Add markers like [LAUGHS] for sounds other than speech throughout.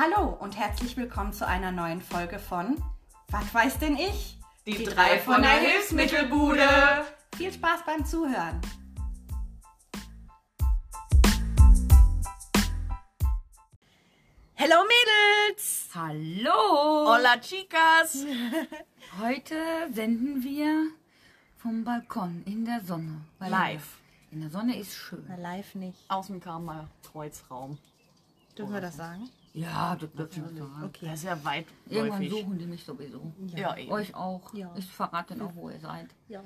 Hallo und herzlich willkommen zu einer neuen Folge von Was weiß denn ich? Die, drei von der Hilfsmittelbude. Viel Spaß beim Zuhören. Hello Mädels! Hallo! Hola chicas. [LAUGHS] Heute senden wir vom Balkon in der Sonne. Weil Live. In der Sonne ist schön. Na, live nicht. Aus dem Kreuzraum. Dürfen wir das sagen? Ja, das dürfen wir sagen. Okay. Das ist ja weit Irgendwann suchen die mich sowieso. Ja, eben. Euch auch. Ja. Ich verrate auch, wo ihr seid. Ja.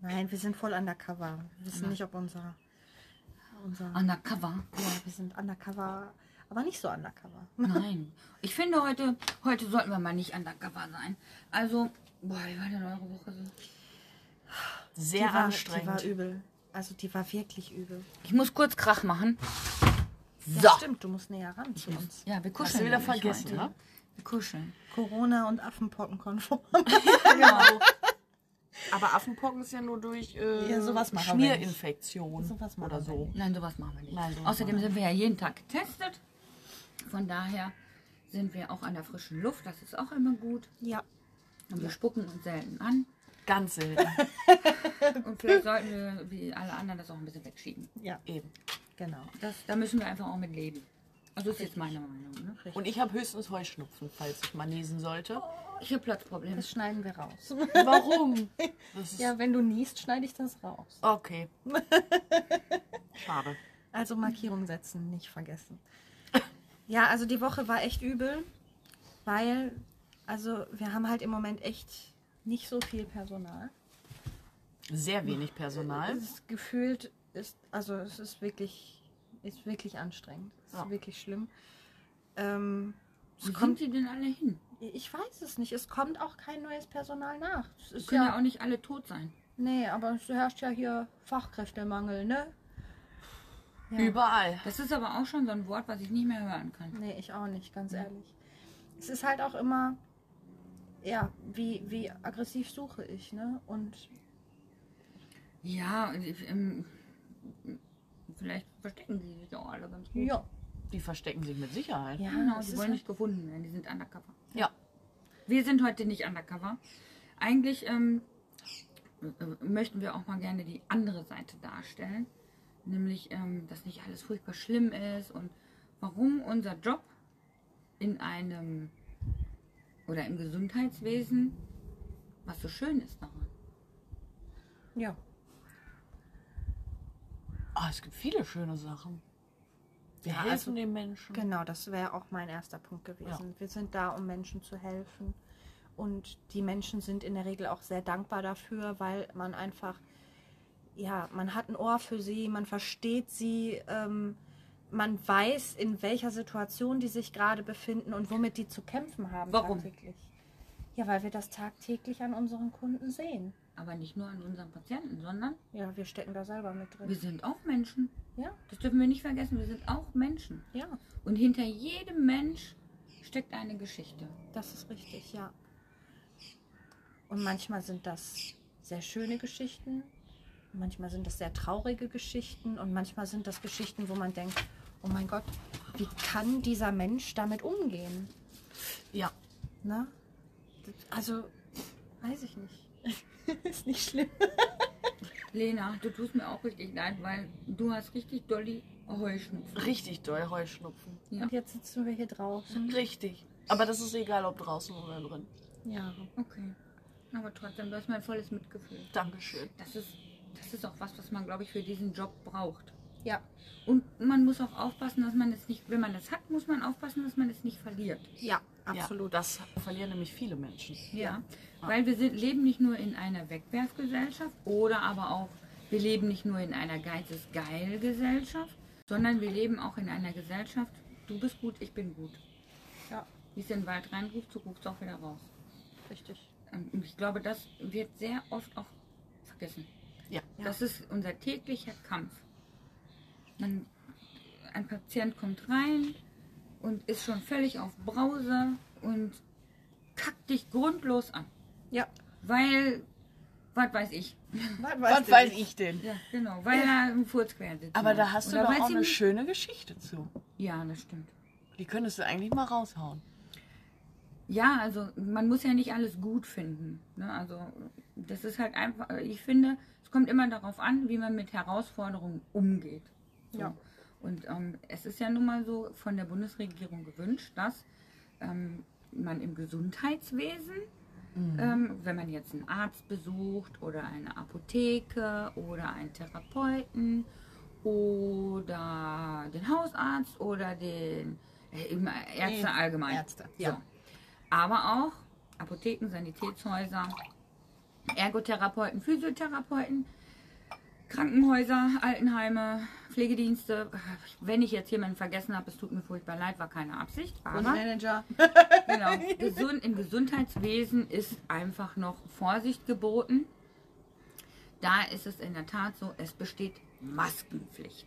Nein, wir sind voll undercover. Wir wissen nicht, ob unser. unser Undercover. ja, wir sind undercover, aber nicht so undercover. Nein. [LAUGHS] Ich finde heute, heute sollten wir mal nicht undercover sein. Also, boah, wie war denn eure Woche so? Sehr die war, anstrengend. Die war übel. Also die war wirklich übel. Ich muss kurz Krach machen. Ja, So. stimmt, du musst näher ran zu uns. Ja, wir kuscheln. Hast du wieder vergessen, heute. ne? Wir kuscheln. Corona und Affenpocken konform. [LAUGHS] Genau. Aber Affenpocken ist ja nur durch äh, Ja, sowas. Schmierinfektion Sowas oder so. Nein, sowas machen wir nicht. Nein, Außerdem sind wir ja jeden Tag getestet. Von daher sind wir auch an der frischen Luft. Das ist auch immer gut. ja. Und wir spucken uns selten an. Ganz selten. [LAUGHS] Und vielleicht [LAUGHS] sollten wir, wie alle anderen, das auch ein bisschen wegschieben. Ja, Eben. Genau. Das, da müssen wir einfach auch mit leben. Also ist jetzt meine Meinung. Ne? Und ich habe höchstens Heuschnupfen, falls ich mal niesen sollte. Ich habe Platzprobleme. Das schneiden wir raus. [LAUGHS] Warum? Das Ja, wenn du niest, schneide ich das raus. okay. [LAUGHS] Schade. Also Markierung setzen, nicht vergessen. Ja, also die Woche war echt übel, weil, also wir haben halt im Moment echt nicht so viel Personal. Sehr wenig Personal. Es ist gefühlt ist, also es ist wirklich, ist wirklich anstrengend. Es ist Ja. wirklich schlimm. Ähm, Wo kommt sie denn alle hin? ich weiß es nicht. Es kommt auch kein neues Personal nach. Es können ja ja, auch nicht alle tot sein. nee, aber es herrscht ja hier Fachkräftemangel, ne? Ja. Überall. Das ist aber auch schon so ein Wort, was ich nicht mehr hören kann. Nee, ich auch nicht, ganz ehrlich. Es ist halt auch immer, ja, wie, wie aggressiv suche ich, ne? Und Ja, und ich, ähm, vielleicht verstecken sie sich auch alle ganz gut. ja, Die verstecken sich mit Sicherheit. ja, Genau, die wollen nicht gefunden werden, die sind undercover. Ja. Wir sind heute nicht undercover. Eigentlich ähm, äh, möchten wir auch mal gerne die andere Seite darstellen. Nämlich, ähm, dass nicht alles furchtbar schlimm ist und warum unser Job in einem oder im Gesundheitswesen was so schön ist daran. ja, Ah, es gibt viele schöne Sachen. Wir Ja, helfen also- den Menschen. genau, das wäre auch mein erster Punkt gewesen. Wir sind da, um Menschen zu helfen. Und die Menschen sind in der Regel auch sehr dankbar dafür, weil man einfach, ja, man hat ein Ohr für sie, man versteht sie, ähm, man weiß, in welcher Situation die sich gerade befinden und womit die zu kämpfen haben. Warum? Tagtäglich. Ja, weil wir das tagtäglich an unseren Kunden sehen. Aber nicht nur an unseren Patienten, sondern Ja, wir stecken da selber mit wir drin. sind auch Menschen. Ja, Das dürfen wir nicht vergessen, wir sind auch Menschen. ja, Und hinter jedem Mensch steckt eine Geschichte. das ist richtig, ja. Und manchmal sind das sehr schöne Geschichten, manchmal sind das sehr traurige Geschichten und manchmal sind das Geschichten, wo man denkt, oh mein Gott, wie kann dieser Mensch damit umgehen? Ja. Ne? Das- Also, weiß ich nicht. [LAUGHS] ist nicht schlimm. Lena, du tust mir auch richtig leid, weil du hast richtig dolly Heuschnupfen. Richtig doll Heuschnupfen. Ja. Und jetzt sitzen wir hier draußen. Richtig. Aber das ist egal, ob draußen oder drin. Ja. Okay. Aber trotzdem, du hast mein volles Mitgefühl. Dankeschön. Das ist, das ist auch was, was man, glaube ich, für diesen Job braucht. Ja. Und man muss auch aufpassen, dass man es nicht, wenn man es hat, muss man aufpassen, dass man es nicht verliert. Ja, absolut. Ja, das verlieren nämlich viele Menschen. Ja. Weil wir sind, leben nicht nur in einer Wegwerfgesellschaft oder aber auch, wir leben nicht nur in einer Geiz ist geil Gesellschaft, sondern wir leben auch in einer Gesellschaft, du bist gut, ich bin gut. Ja, Wie es in den Wald reinruft, so rufst du auch wieder raus. richtig. Ähm, Und ich glaube, das wird sehr oft auch vergessen. Ja. Ja. Das ist unser täglicher Kampf. Man, ein Patient kommt rein und ist schon völlig auf Brause und kackt dich grundlos an. Ja. Weil, was weiß ich. Was, Was weiß ich denn? Ja, genau, weil er im Furz quer sitzt. Aber da hast du doch auch eine nicht- schöne Geschichte zu. Ja, das stimmt. Die könntest du eigentlich mal raushauen. Ja, also man muss ja nicht alles gut finden. Ne? Also das ist halt einfach, ich finde, es kommt immer darauf an, wie man mit Herausforderungen umgeht. So. Ja. Und ähm, es ist ja nun mal so von der Bundesregierung gewünscht, dass ähm, man im Gesundheitswesen, ähm, wenn man jetzt einen Arzt besucht oder eine Apotheke oder einen Therapeuten oder den Hausarzt oder den äh, Ärzte allgemein. Ärzte, ja. So. Aber auch Apotheken, Sanitätshäuser, Ergotherapeuten, Physiotherapeuten, Krankenhäuser, Altenheime, Pflegedienste. Wenn ich jetzt jemanden vergessen habe, es tut mir furchtbar leid, war keine Absicht. Aber Manager. genau, gesund, im Gesundheitswesen ist einfach noch Vorsicht geboten. Da ist es in der Tat so, es besteht Maskenpflicht.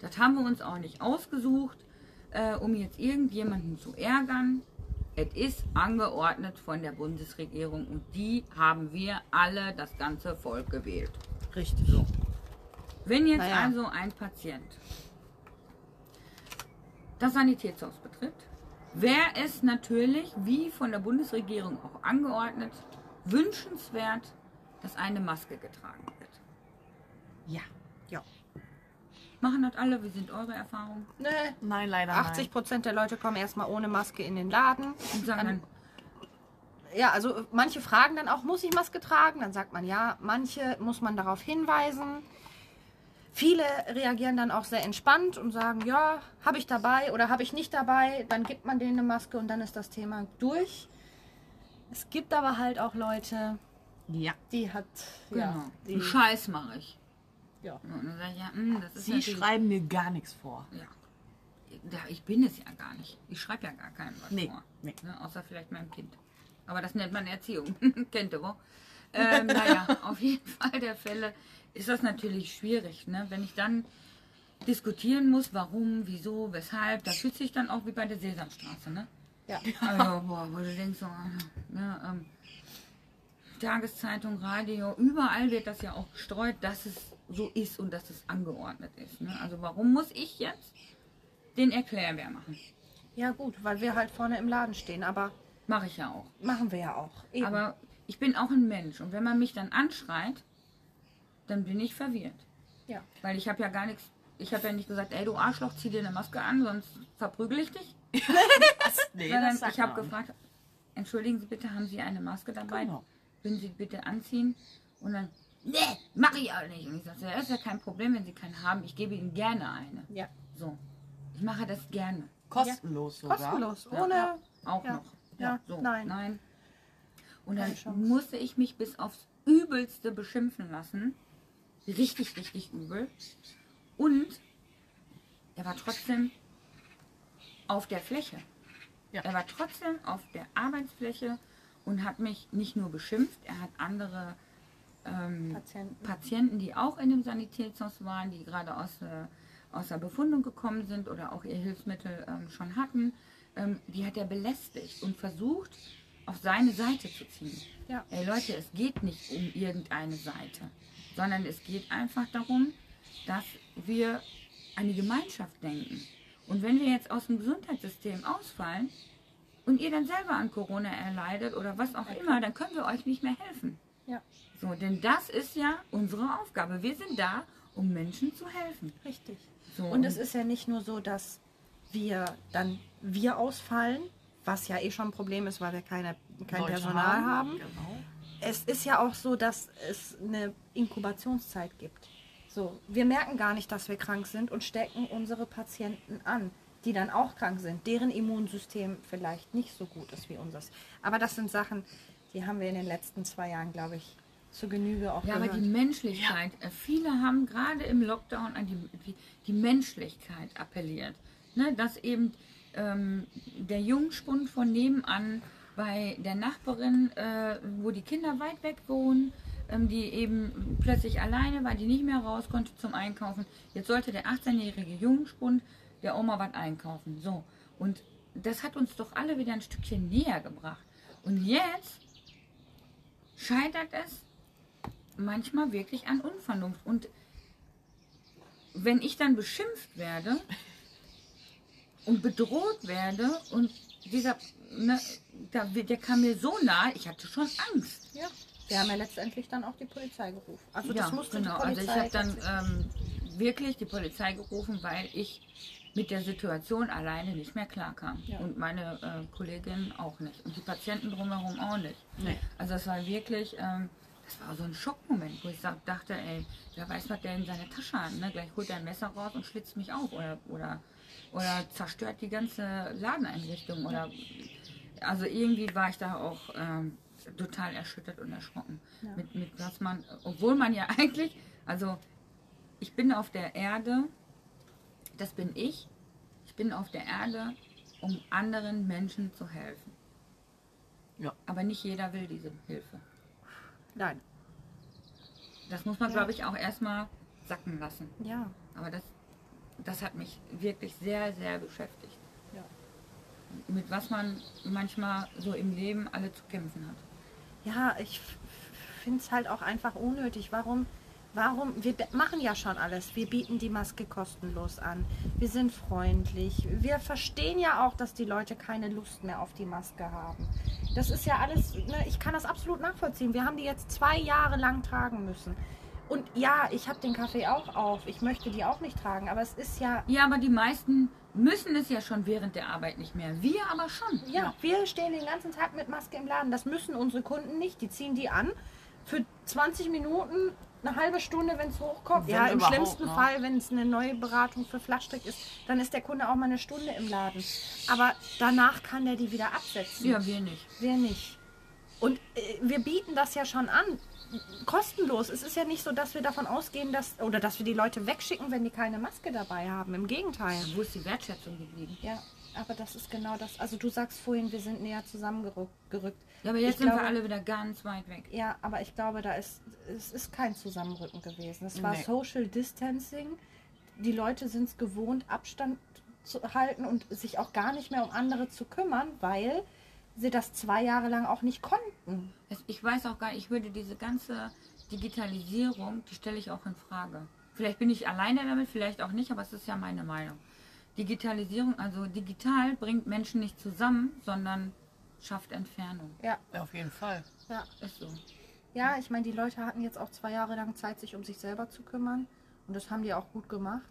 Das haben wir uns auch nicht ausgesucht, äh, um jetzt irgendjemanden zu ärgern. Es ist angeordnet von der Bundesregierung und die haben wir alle, das ganze Volk, gewählt. Richtig. Wenn jetzt Naja. also ein Patient das Sanitätshaus betritt, wäre es natürlich, wie von der Bundesregierung auch angeordnet, wünschenswert, dass eine Maske getragen wird. Ja. Ja. Machen das alle? Wie sind eure Erfahrungen? Nee. Nein, leider 80 Prozent der Leute kommen erstmal ohne Maske in den Laden. Und sagen dann, Ja, also äh, manche fragen dann auch, muss ich Maske tragen? Dann sagt man ja, manche muss man darauf hinweisen. Viele reagieren dann auch sehr entspannt und sagen, ja, habe ich dabei oder habe ich nicht dabei. Dann gibt man denen eine Maske und dann ist das Thema durch. Es gibt aber halt auch Leute, Ja. die hat, genau, ja, einen die, Scheiß mache ich. ja. Und dann sage ich, ja, hm, das ist Sie natürlich- schreiben mir gar nichts vor. Ja. ja. Ich bin es ja gar nicht. Ich schreibe ja gar keinem was Nee, vor. nee. Ne, außer vielleicht meinem Kind. Aber das nennt man Erziehung. [LAUGHS] Kennt ihr wo? Ähm, naja, auf jeden Fall der Fälle ist das natürlich schwierig. Ne? Wenn ich dann diskutieren muss, warum, wieso, weshalb, da fühlt sich dann auch wie bei der Sesamstraße. Ne? ja. Also, boah, wo du denkst, so, ne, ähm, Tageszeitung, Radio, überall wird das ja auch gestreut, dass es so ist und dass es angeordnet ist. Ne? Also warum muss ich jetzt den Erklärbär machen? ja gut, weil wir halt vorne im Laden stehen, aber Mache ich ja auch. machen wir ja auch. Eben. Aber ich bin auch ein Mensch und wenn man mich dann anschreit, dann bin ich verwirrt. ja. Weil ich habe ja gar nichts, ich habe ja nicht gesagt, ey du Arschloch, zieh dir eine Maske an, sonst verprügel ich dich. [LAUGHS] Nee, Sondern ich habe gefragt, entschuldigen Sie bitte, haben Sie eine Maske dabei? Genau. Würden Sie bitte anziehen? Und dann, nee, mache ich auch nicht. Und ich sagte, ja, ist ja kein Problem, wenn Sie keinen haben. Ich gebe Ihnen gerne eine. Ja. So, ich mache das gerne. Kostenlos sogar. Kostenlos, Ja. ohne. Auch Ja. noch. Ja, So, nein. nein. Und dann Keine musste ich mich bis aufs Übelste beschimpfen lassen. Richtig, richtig übel. Und er war trotzdem auf der Fläche. Ja. Er war trotzdem auf der Arbeitsfläche und hat mich nicht nur beschimpft, er hat andere ähm, Patienten. Patienten, die auch in dem Sanitätshaus waren, die gerade aus, äh, aus der Befundung gekommen sind oder auch ihr Hilfsmittel ähm, schon hatten, ähm, die hat er belästigt und versucht, auf seine Seite zu ziehen. Ja. Ey Leute, es geht nicht um irgendeine Seite, sondern es geht einfach darum, dass wir an die Gemeinschaft denken. Und wenn wir jetzt aus dem Gesundheitssystem ausfallen und ihr dann selber an Corona erleidet oder was auch immer, dann können wir euch nicht mehr helfen. Ja, So, denn das ist ja unsere Aufgabe. Wir sind da, um Menschen zu helfen. richtig. So, Und es ist ja nicht nur so, dass wir dann wir ausfallen, was ja eh schon ein Problem ist, weil wir keine, kein Leute Personal haben. Genau. Es ist ja auch so, dass es eine Inkubationszeit gibt. So, wir merken gar nicht, dass wir krank sind und stecken unsere Patienten an, die dann auch krank sind, deren Immunsystem vielleicht nicht so gut ist wie unseres. Aber das sind Sachen, die haben wir in den letzten zwei Jahren, glaube ich, zur Genüge auch ja, aber gehört. die Menschlichkeit. äh, Viele haben gerade im Lockdown an die, die, die Menschlichkeit appelliert. Ne, dass eben ähm, der Jungspund von nebenan bei der Nachbarin, äh, wo die Kinder weit weg wohnen, ähm, die eben plötzlich alleine war, die nicht mehr raus konnte zum Einkaufen. Jetzt sollte der 18-jährige Jungspund der Oma was einkaufen. So. Und das hat uns doch alle wieder ein Stückchen näher gebracht. Und jetzt scheitert es manchmal wirklich an Unvernunft. Und wenn ich dann beschimpft werde, und bedroht werde und dieser, ne, der, der kam mir so nah, ich hatte schon Angst. Ja. Wir haben ja letztendlich dann auch die Polizei gerufen. Also ja, das musste genau. die Also Polizei ich habe dann ähm, wirklich die Polizei gerufen, weil ich mit der Situation alleine nicht mehr klarkam. Ja. Und meine äh, Kollegin auch nicht. Und die Patienten drumherum auch nicht. Nee. Also es war wirklich, ähm, das war so ein Schockmoment, wo ich dachte, ey, wer weiß, was der in seine Tasche hat. Ne? Gleich holt er ein Messer raus und schlitzt mich auf oder, oder, oder zerstört die ganze Ladeneinrichtung. Oder, also irgendwie war ich da auch ähm, total erschüttert und erschrocken. Ja. Mit, mit was man, obwohl man ja [LAUGHS] eigentlich, also ich bin auf der Erde, das bin ich, ich bin auf der Erde, um anderen Menschen zu helfen. Ja. Aber nicht jeder will diese Hilfe. Nein. Das muss man, Ja. glaube ich, auch erstmal sacken lassen. Ja. Aber das, das hat mich wirklich sehr, sehr beschäftigt. Mit was man manchmal so im Leben alle zu kämpfen hat. Ja, ich finde es halt auch einfach unnötig. Warum? Warum? Wir machen ja schon alles. Wir bieten die Maske kostenlos an. Wir sind freundlich. Wir verstehen ja auch, dass die Leute keine Lust mehr auf die Maske haben. Das ist ja alles, ne, ich kann das absolut nachvollziehen. Wir haben die jetzt zwei Jahre lang tragen müssen. Und ja, ich habe den Kaffee auch auf. Ich möchte die auch nicht tragen. Aber es ist ja, Ja, aber die meisten müssen es ja schon während der Arbeit nicht mehr. Wir aber schon. Ja, wir stehen den ganzen Tag mit Maske im Laden. Das müssen unsere Kunden nicht. Die ziehen die an für 20 Minuten, eine halbe Stunde, wenn es hochkommt. Wenn ja, im schlimmsten ne? Fall, wenn es eine neue Beratung für Flaschstrick ist, dann ist der Kunde auch mal eine Stunde im Laden. Aber danach kann der die wieder absetzen. Ja, wir nicht. Wir nicht. Und äh, wir bieten das ja schon an. Kostenlos. Es ist ja nicht so, dass wir davon ausgehen, dass oder dass wir die Leute wegschicken, wenn die keine Maske dabei haben. Im Gegenteil. Wo ist die Wertschätzung geblieben? Ja, aber das ist genau das. Also du sagst vorhin, wir sind näher zusammengerückt. gerückt. Ja, aber jetzt Ich sind glaube- wir alle wieder ganz weit weg. Ja, aber ich glaube, da ist es ist kein Zusammenrücken gewesen. Es war Nee. Social Distancing. Die Leute sind es gewohnt, Abstand zu halten und sich auch gar nicht mehr um andere zu kümmern, weil sie das zwei Jahre lang auch nicht konnten. Ich weiß auch gar nicht, ich würde diese ganze Digitalisierung, die stelle ich auch in Frage. Vielleicht bin ich alleine damit, vielleicht auch nicht, aber es ist ja meine Meinung. Digitalisierung, also digital bringt Menschen nicht zusammen, sondern schafft Entfernung. Ja, Ja, auf jeden Fall. ja. Ist so. Ja, ich meine, die Leute hatten jetzt auch zwei Jahre lang Zeit, sich um sich selber zu kümmern. Und das haben die auch gut gemacht.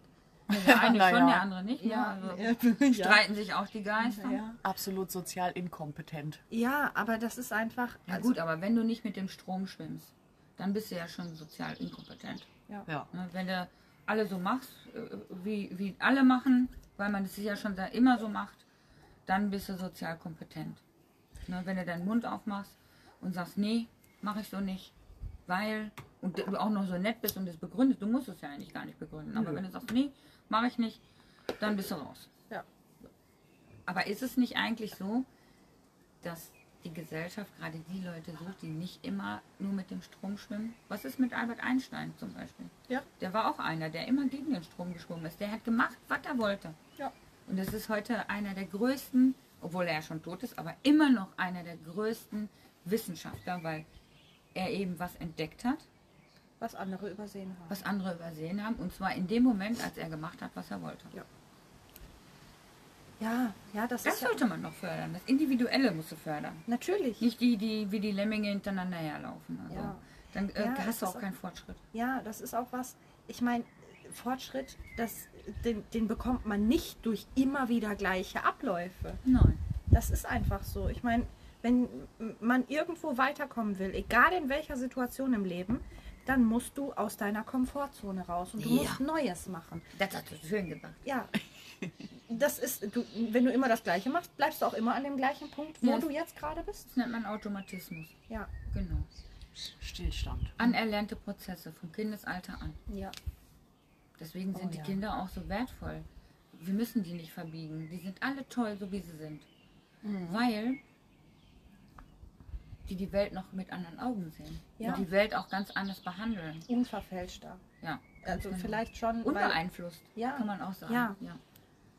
Der eine [LAUGHS] Na schon, ja. der andere nicht. Ne? Also [LAUGHS] streiten sich auch die Geister. Ja. Absolut sozial inkompetent. Ja, aber das ist einfach. also- gut, aber wenn du nicht mit dem Strom schwimmst, dann bist du ja schon sozial inkompetent. Ja. Ne? Wenn du alle so machst, äh, wie, wie alle machen, weil man es ja schon da immer so macht, dann bist du sozial kompetent. Ne? Wenn du deinen Mund aufmachst und sagst, nee, mache ich so nicht, weil, und du auch noch so nett bist und es begründest, du musst es ja eigentlich gar nicht begründen, aber wenn du sagst, nee, mache ich nicht, dann bist du raus. Ja. Aber ist es nicht eigentlich so, dass die Gesellschaft gerade die Leute sucht, die nicht immer nur mit dem Strom schwimmen? Was ist mit Albert Einstein zum Beispiel? Ja. Der war auch einer, der immer gegen den Strom geschwommen ist. Der hat gemacht, was er wollte. Ja. Und das ist heute einer der größten, obwohl er ja schon tot ist, aber immer noch einer der größten Wissenschaftler, weil er eben was entdeckt hat, Was andere übersehen haben. was andere übersehen haben. Und zwar in dem Moment, als er gemacht hat, was er wollte. Ja, ja, das, Das ist ja, sollte man noch fördern. Das Individuelle musst du fördern. natürlich. Nicht die, die wie die Lemminge hintereinander herlaufen. Also, Ja. Dann äh, Ja, hast du auch auch- keinen Fortschritt. Ja, das ist auch was. Ich meine, Fortschritt, das, den, den bekommt man nicht durch immer wieder gleiche Abläufe. Nein. Das ist einfach so. Ich meine, wenn man irgendwo weiterkommen will, egal in welcher Situation im Leben, dann musst du aus deiner Komfortzone raus und du Ja. musst Neues machen. Das hast du schön gesagt. Ja. Das ist, du, wenn du immer das Gleiche machst, bleibst du auch immer an dem gleichen Punkt, wo Ja. du jetzt gerade bist. Das nennt man Automatismus. Ja, Genau. Stillstand. Anerlernte Prozesse vom Kindesalter an. ja. Deswegen sind Oh, die ja. Kinder auch so wertvoll. Wir müssen die nicht verbiegen. Die sind alle toll, so wie sie sind. Mhm. Weil die die Welt noch mit anderen Augen sehen. Ja. Und die Welt auch ganz anders behandeln. Unverfälschter. Ja. Also Genau. vielleicht schon. weil- Unbeeinflusst, Ja. kann man auch sagen. Ja.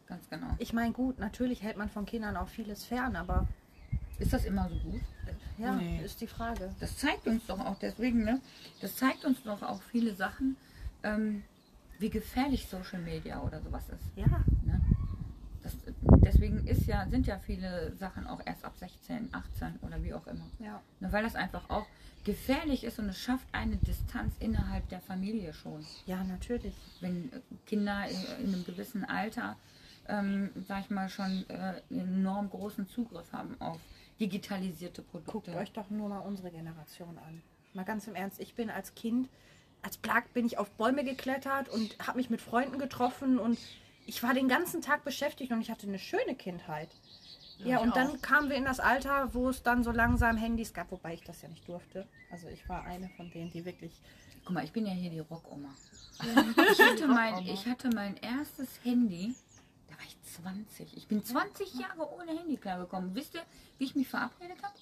Ganz genau. Ich meine, gut, natürlich hält man von Kindern auch vieles fern, aber Ist das immer so gut? ja, Nee. ist die Frage. Das zeigt uns doch auch deswegen, ne? Das zeigt uns doch auch viele Sachen, ähm, wie gefährlich Social Media oder sowas ist. Ja, Ne? Deswegen ist ja, sind ja viele Sachen auch erst ab 16, 18 oder wie auch immer. Ja. Ne, weil das einfach auch gefährlich ist und es schafft eine Distanz innerhalb der Familie schon. Ja, natürlich. Wenn Kinder in, in einem gewissen Alter, ähm, sag ich mal, schon äh, enorm großen Zugriff haben auf digitalisierte Guckt Produkte. euch doch nur mal unsere Generation an. Mal ganz im Ernst, ich bin als Kind, als Plag bin ich auf Bäume geklettert und habe mich mit Freunden getroffen und ich war den ganzen Tag beschäftigt und ich hatte eine schöne Kindheit. Ja, ich und dann auch. kamen wir in das Alter, wo es dann so langsam Handys gab, wobei ich das ja nicht durfte. Also ich war eine von denen, die wirklich. Guck mal, ich bin ja hier die Rockoma. [LAUGHS] Ich hatte, mein, ich hatte mein erstes Handy, da war ich 20. Ich bin 20 Jahre ohne Handy klargekommen. Wisst ihr, wie ich mich verabredet habe?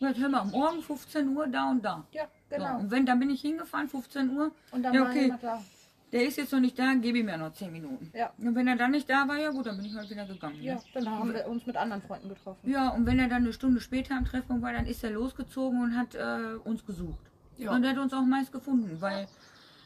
Ja, hör mal, morgen 15 Uhr da und da. Ja, So, genau. und wenn, dann bin ich hingefahren, 15 Uhr. Und dann ja, war okay, jemand da. Der ist jetzt noch nicht da, gebe ihm ja noch 10 Minuten. Ja. Und wenn er dann nicht da war, ja gut, dann bin ich halt wieder gegangen. ne? Ja, dann haben wir uns mit anderen Freunden getroffen. Ja, und wenn er dann eine Stunde später am Treffpunkt war, dann ist er losgezogen und hat äh, uns gesucht. Ja. Und er hat uns auch meist gefunden, weil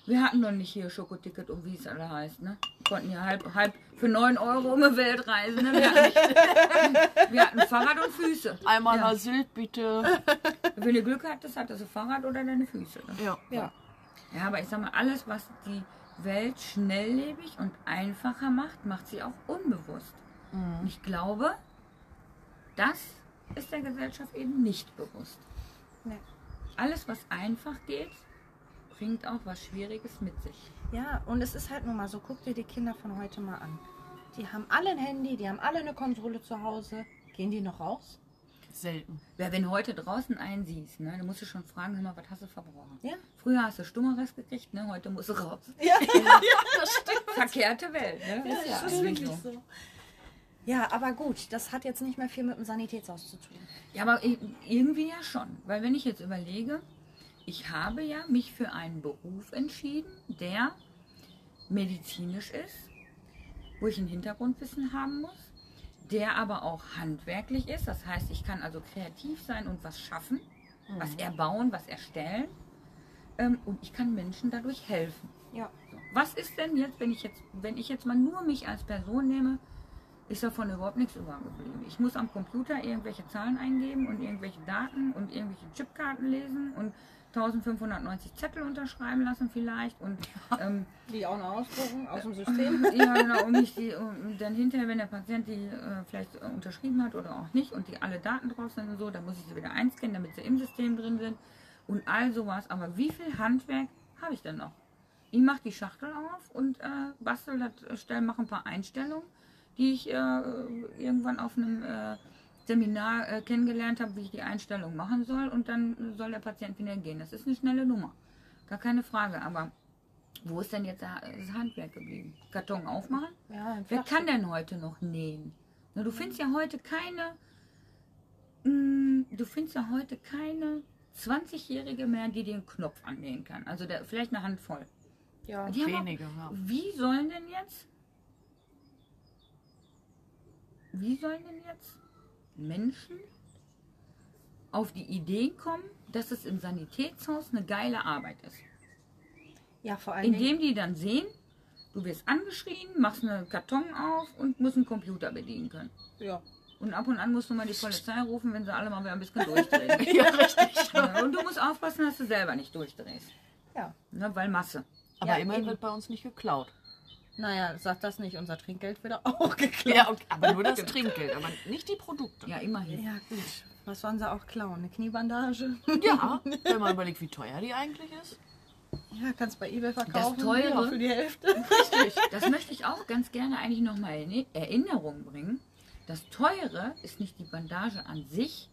wir hatten noch nicht hier Schokoticket und wie es alle heißt, ne? Konnten ja halb, halb für 9 Euro um die Welt reisen. Ne? Wir, hatten, [LAUGHS] wir hatten Fahrrad und Füße. Einmal Ja. nach Sylt, bitte. [LAUGHS] Wenn du Glück hattest, hattest du Fahrrad oder deine Füße. Ne? Ja. Ja. Ja, aber ich sag mal, alles, was die Welt schnelllebig und einfacher macht, macht sie auch unbewusst. Und ich glaube, das ist der Gesellschaft eben nicht bewusst. Nee. Alles, was einfach geht, bringt auch was Schwieriges mit sich. Ja, und es ist halt nun mal so, guck dir die Kinder von heute mal an. Die haben alle ein Handy, die haben alle eine Konsole zu Hause. Gehen die noch raus? Selten. Ja, wenn du heute draußen einen siehst, ne, dann musst du schon fragen, hör mal, was hast du verbraucht? Ja. Früher hast du Stummeres gekriegt, ne, heute musst du raus. [LAUGHS] Ja, Verkehrte Welt, ne? ist ja, das ist wirklich so. so. Ja, aber gut, das hat jetzt nicht mehr viel mit dem Sanitätshaus zu tun. Ja, aber irgendwie ja schon. Weil wenn ich jetzt überlege, ich habe ja mich für einen Beruf entschieden, der medizinisch ist, wo ich ein Hintergrundwissen haben muss, der aber auch handwerklich ist. Das heißt, ich kann also kreativ sein und was schaffen, was erbauen, was erstellen. Ähm, und ich kann Menschen dadurch helfen. Ja. So. Was ist denn jetzt, wenn ich jetzt, wenn ich jetzt mal nur mich als Person nehme, ist davon überhaupt nichts übergeblieben. Ich muss am Computer irgendwelche Zahlen eingeben und irgendwelche Daten und irgendwelche Chipkarten lesen und 1590 Zettel unterschreiben lassen vielleicht und [LAUGHS] ähm, Die auch noch ausdrucken aus dem System. [LAUGHS] ja genau und, nicht die, und dann hinterher, wenn der Patient die äh, vielleicht äh, unterschrieben hat oder auch nicht und die alle Daten drauf sind und so, dann muss ich sie wieder einscannen, damit sie im System drin sind und all sowas. Aber wie viel Handwerk habe ich denn noch? Ich mache die Schachtel auf und äh, bastel das, stell, mache ein paar Einstellungen, die ich äh, irgendwann auf einem äh, Seminar äh, kennengelernt habe, wie ich die Einstellung machen soll und dann soll der Patient wieder gehen. Das ist eine schnelle Nummer. Gar keine Frage. Aber wo ist denn jetzt das Handwerk geblieben? Karton aufmachen? Ja, Wer kann denn heute noch nähen? Na, du findest ja heute keine, mm, du findest ja heute keine 20-Jährige mehr, die den Knopf annähen kann. Also der, vielleicht eine Handvoll. Ja. Die haben auch- Wenige, ja. Wie sollen denn jetzt, wie sollen denn jetzt Menschen auf die Idee kommen, dass es im Sanitätshaus eine geile Arbeit ist? ja, vor Dingen. Indem die dann sehen, du wirst angeschrien, machst einen Karton auf und musst einen Computer bedienen können. Ja. Und ab und an musst du mal die Polizei rufen, wenn sie alle mal wieder ein bisschen durchdrehen. [LAUGHS] Ja, richtig. Ja, und du musst aufpassen, dass du selber nicht durchdrehst. Ja. Ne, weil Masse. Aber Ja, immerhin eben. wird bei uns nicht geklaut. Naja, sag das nicht. Unser Trinkgeld wird auch [LAUGHS] geklaut. Ja, okay, aber nur das [LAUGHS] Trinkgeld, aber nicht die Produkte. Ja, immerhin. Ja, gut. Was sollen sie auch klauen? Eine Kniebandage? Ja, [LAUGHS] wenn man überlegt, wie teuer die eigentlich ist. Ja, kannst bei eBay verkaufen. Teure- Ja, für die Hälfte. Richtig. Das möchte ich auch ganz gerne eigentlich nochmal in Erinnerung bringen. Das Teure ist nicht die Bandage an sich,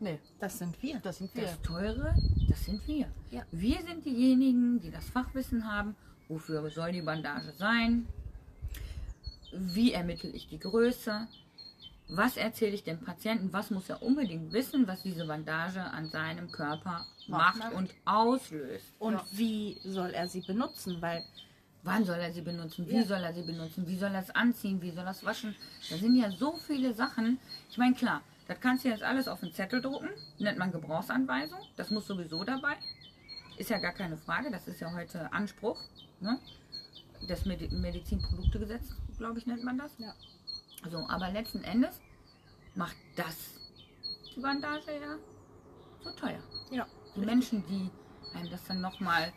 Nee, Das sind wir. das sind wir. Das Teure, das sind wir. Ja. Wir sind diejenigen, die das Fachwissen haben. Wofür soll die Bandage sein? Wie ermittle ich die Größe? Was erzähle ich dem Patienten? Was muss er unbedingt wissen, was diese Bandage an seinem Körper macht Macht. und auslöst? Und wie soll er sie benutzen? Weil Wann soll er sie benutzen? Wie Ja. soll er sie benutzen? Wie soll er es anziehen? Wie soll er es waschen? Da sind ja so viele Sachen. Ich meine, klar, das kannst du jetzt alles auf einen Zettel drucken. Nennt man Gebrauchsanweisung. Das muss sowieso dabei. Ist ja gar keine Frage. Das ist ja heute Anspruch. Ne? Das Medi Medizinproduktegesetz, glaube ich, nennt man das. Ja. So, aber letzten Endes macht das die Bandage ja so teuer. Ja. Die Menschen, die einem das dann nochmal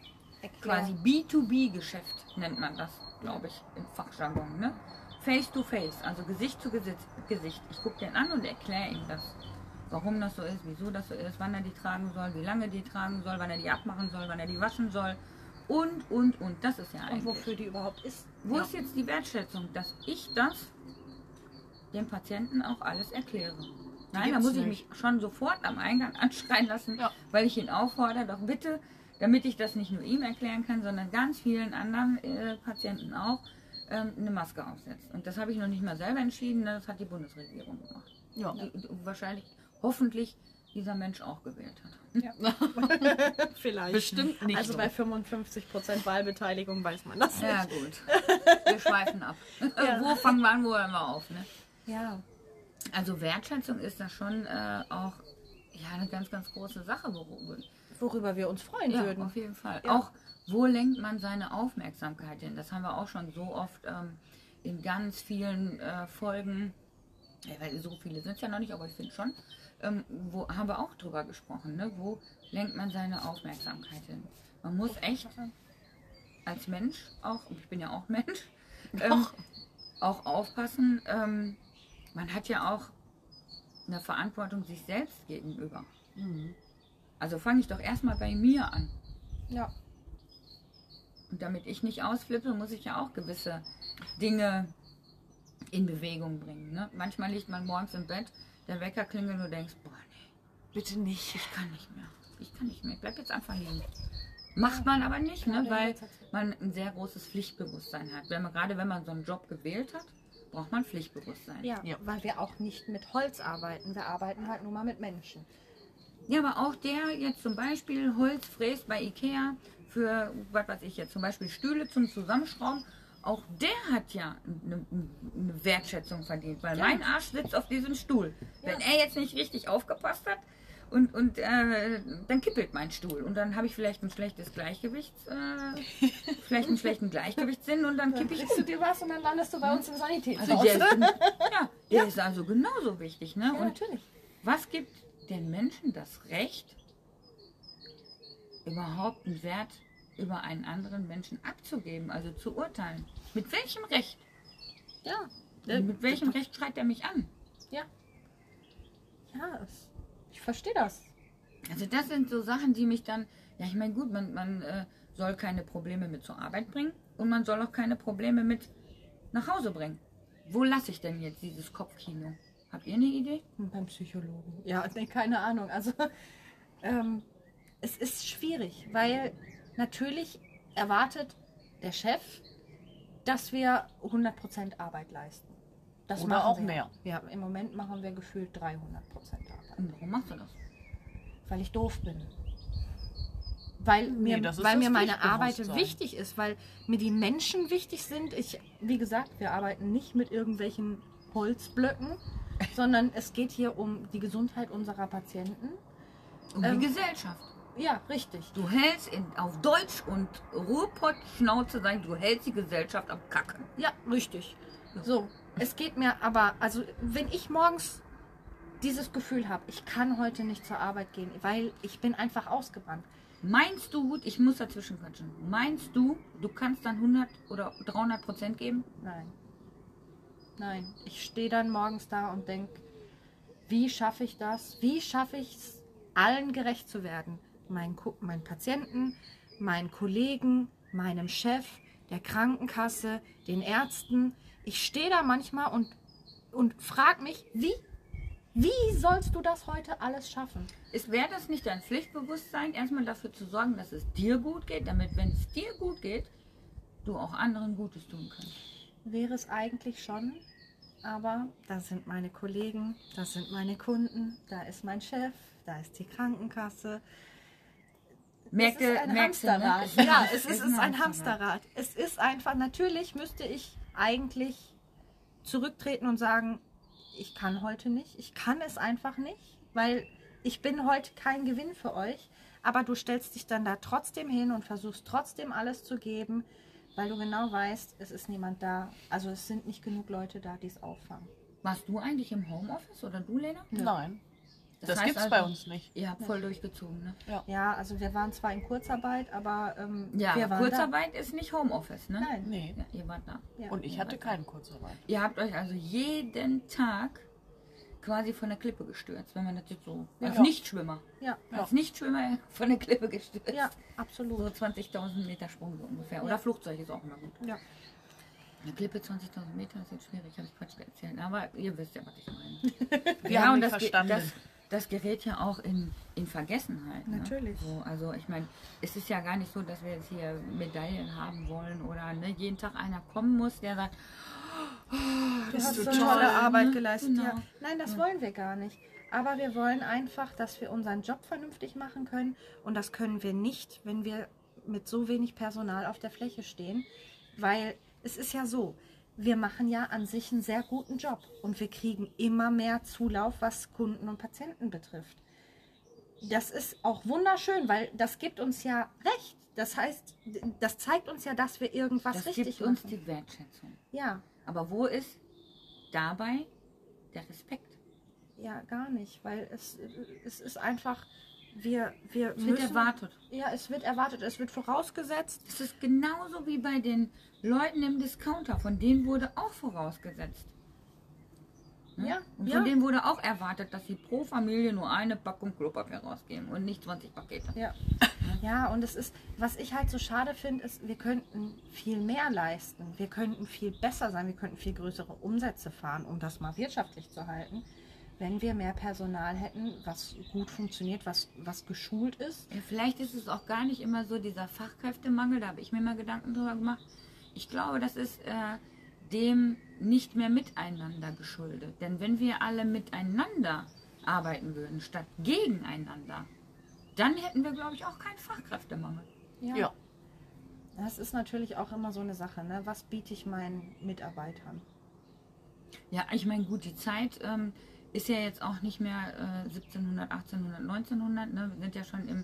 quasi Erklären. B2B-Geschäft nennt man das, glaube ich, im Fachjargon. Ne? Face to face, also Gesicht zu Gesicht. Gesicht. Ich gucke den an und erkläre ihm das. Warum das so ist, wieso das so ist, wann er die tragen soll, wie lange die tragen soll, wann er die abmachen soll, wann er die waschen soll. Und, und, und. Das ist ja Und eigentlich. wofür die überhaupt ist. Wo ja. ist jetzt die Wertschätzung, dass ich das dem Patienten auch alles erkläre? Nein, da muss ich nicht. mich schon sofort am Eingang [LAUGHS] anschreien lassen, Ja. weil ich ihn auffordere, doch bitte, damit ich das nicht nur ihm erklären kann, sondern ganz vielen anderen äh, Patienten auch, ähm, eine Maske aufsetzt. Und das habe ich noch nicht mal selber entschieden, ne, das hat die Bundesregierung gemacht. Ja. Die, die wahrscheinlich, hoffentlich dieser Mensch auch gewählt hat. [LAUGHS] Vielleicht. Bestimmt nicht. Also so. bei 55% Wahlbeteiligung weiß man das Ja nicht. gut, wir schweifen ab. [LAUGHS] Ja. Wo fangen wir an, wo hören wir auf? Ne? Ja. Also Wertschätzung ist da schon äh, auch ja, eine ganz, ganz große Sache, worüber, Worüber wir uns freuen ja, würden. auf jeden Fall. Ja. Auch wo lenkt man seine Aufmerksamkeit hin? Das haben wir auch schon so oft ähm, in ganz vielen äh, Folgen, ja, weil so viele sind es ja noch nicht, aber ich finde schon, ähm, wo haben wir auch drüber gesprochen, ne? wo lenkt man seine Aufmerksamkeit hin? Man muss echt als Mensch auch, ich bin ja auch [LAUGHS] Mensch, ähm, auch aufpassen. Ähm, man hat ja auch eine Verantwortung sich selbst gegenüber. Mhm. Also fange ich doch erstmal bei mir an. Ja. Und damit ich nicht ausflippe, muss ich ja auch gewisse Dinge in Bewegung bringen. Ne? Manchmal liegt man morgens im Bett, der Wecker klingelt und du denkst, boah, nee, Bitte nicht. ich kann nicht mehr. Ich kann nicht mehr. Ich bleib jetzt einfach liegen. Macht man aber nicht, ne? Weil man ein sehr großes Pflichtbewusstsein hat. Wenn man, gerade wenn man so einen Job gewählt hat, braucht man Pflichtbewusstsein. Ja, Ja. weil wir auch nicht mit Holz arbeiten. Wir arbeiten halt nur mal mit Menschen. Ja, aber auch der jetzt zum Beispiel Holz fräst bei Ikea für, was weiß ich jetzt, zum Beispiel Stühle zum Zusammenschrauben, auch der hat ja eine, eine Wertschätzung verdient, weil Ja. mein Arsch sitzt auf diesem Stuhl. Wenn Ja. er jetzt nicht richtig aufgepasst hat und, und äh, dann kippelt mein Stuhl und dann habe ich vielleicht ein schlechtes Gleichgewichts, äh, [LAUGHS] vielleicht einen schlechten Gleichgewichtssinn und dann kippe ich Kriegst du um. dir was und dann landest du bei uns im Also Sanitätshaus. der, ist, ja, der ist also genauso wichtig. Ne? ja, Und natürlich. was gibt den Menschen das Recht, überhaupt einen Wert über einen anderen Menschen abzugeben, also zu urteilen? Mit welchem Recht? Ja. Mit welchem Recht schreit er mich an? Ja. Ja, es, ich verstehe das. Also das sind so Sachen, die mich dann, ja ich meine gut, man, man äh, soll keine Probleme mit zur Arbeit bringen und man soll auch keine Probleme mit nach Hause bringen. Wo lasse ich denn jetzt dieses Kopfkino? Habt ihr eine Idee? Beim Psychologen. Ja, [LAUGHS] nee, keine Ahnung. Also ähm, es ist schwierig, weil natürlich erwartet der Chef, dass wir 100% Arbeit leisten. Das Oder auch wir. mehr. Ja, im Moment machen wir gefühlt 300% Arbeit, Und warum machst du das? weil ich doof bin. Weil Nee, mir, ist weil mir meine Arbeit wichtig ist, weil mir die Menschen wichtig sind. Ich, wie gesagt, wir arbeiten nicht mit irgendwelchen Holzblöcken, [LAUGHS] sondern es geht hier um die Gesundheit unserer Patienten. Um Ähm, die Gesellschaft. Ja, richtig. Du hältst in, auf Deutsch und Ruhrpott-Schnauze sein, du hältst die Gesellschaft am Kacken. Ja, richtig. So, es geht mir aber, also wenn ich morgens dieses Gefühl habe, ich kann heute nicht zur Arbeit gehen, weil ich bin einfach ausgebrannt. Meinst du, gut, ich muss dazwischen quatschen, meinst du, du kannst dann 100 oder 300 Prozent geben? Nein. Nein. Ich stehe dann morgens da und denke, wie schaffe ich das? Wie schaffe ich es, allen gerecht zu werden? Meinen, meinen Patienten, meinen Kollegen, meinem Chef, der Krankenkasse, den Ärzten. Ich stehe da manchmal und, und frage mich, wie? Wie sollst du das heute alles schaffen? Wäre das nicht dein Pflichtbewusstsein, erstmal dafür zu sorgen, dass es dir gut geht, damit, wenn es dir gut geht, du auch anderen Gutes tun kannst? Wäre es eigentlich schon, aber da sind meine Kollegen, das sind meine Kunden, da ist mein Chef, da ist die Krankenkasse. Merkte, [LAUGHS] es ist ein Hamsterrad. ne? Ja, es ist, es ist ein Hamsterrad. Es ist einfach, natürlich müsste ich eigentlich zurücktreten und sagen, ich kann heute nicht, ich kann es einfach nicht, weil ich bin heute kein Gewinn für euch, aber du stellst dich dann da trotzdem hin und versuchst trotzdem alles zu geben, weil du genau weißt, es ist niemand da, also es sind nicht genug Leute da, die es auffangen. Warst du eigentlich im Homeoffice oder du, Lena? Nein, das, heißt gibt's also, bei uns nicht. Ihr habt voll durchgezogen, ne? Ja, also wir waren zwar in Kurzarbeit, aber ähm, Ja, wir waren Kurzarbeit ist nicht Homeoffice, ne? Da. Nein. Nee. Ja, ihr wart da. Ja. Und ich Ja, hatte keine Kurzarbeit. Ihr habt euch also jeden Tag quasi von der Klippe gestürzt, wenn man das jetzt so. Als Ja. Nichtschwimmer. Ja, Als Nichtschwimmer von der Klippe gestürzt. ja, So absolut. 20.000 Meter Sprung so ungefähr. Ja. Oder Flugzeug ist auch immer gut. Ja. Eine Klippe 20.000 Meter ist jetzt schwierig, habe ich Quatsch erzählt. Aber ihr wisst ja, was ich meine. Wir haben und dich das, verstanden. das, das gerät ja auch in, in Vergessenheit. Ne? Natürlich. So, also ich meine, es ist ja gar nicht so, dass wir jetzt hier Medaillen haben wollen oder ne, jeden Tag einer kommen muss, der sagt, Du Bist hast du so toll, tolle Arbeit ne? geleistet. Genau. Ja. Nein, das wollen wir gar nicht. Aber wir wollen einfach, dass wir unseren Job vernünftig machen können. Und das können wir nicht, wenn wir mit so wenig Personal auf der Fläche stehen. Weil es ist ja so, wir machen ja an sich einen sehr guten Job. Und wir kriegen immer mehr Zulauf, was Kunden und Patienten betrifft. Das ist auch wunderschön, weil das gibt uns ja recht. Das heißt, das zeigt uns ja, dass wir irgendwas das richtig gibt uns machen. die Wertschätzung. Ja, Aber wo ist dabei der Respekt? Ja, gar nicht, weil es, es ist einfach, wir, wir Es wird müssen, erwartet. Ja, es wird erwartet, es wird vorausgesetzt. Es ist genauso wie bei den Leuten im Discounter. Von denen wurde auch vorausgesetzt. Ne? Ja, Und ja. von denen wurde auch erwartet, dass sie pro Familie nur eine Packung Klopapier rausgeben und nicht 20 Pakete. Ja. ja, und es ist, was ich halt so schade finde, ist, wir könnten viel mehr leisten. Wir könnten viel besser sein, wir könnten viel größere Umsätze fahren, um das mal wirtschaftlich zu halten, wenn wir mehr Personal hätten, was gut funktioniert, was, was geschult ist. Ja, vielleicht ist es auch gar nicht immer so dieser Fachkräftemangel, da habe ich mir mal Gedanken drüber gemacht. Ich glaube, das ist äh, dem nicht mehr miteinander geschuldet. Denn wenn wir alle miteinander arbeiten würden, statt gegeneinander, dann hätten wir, glaube ich, auch keinen Fachkräftemangel. Ja. Das ist natürlich auch immer so eine Sache, ne? Was biete ich meinen Mitarbeitern? Ja, ich meine, gut, die Zeit ähm, ist ja jetzt auch nicht mehr äh, 1700, 1800, 1900. Ne? Wir sind ja schon im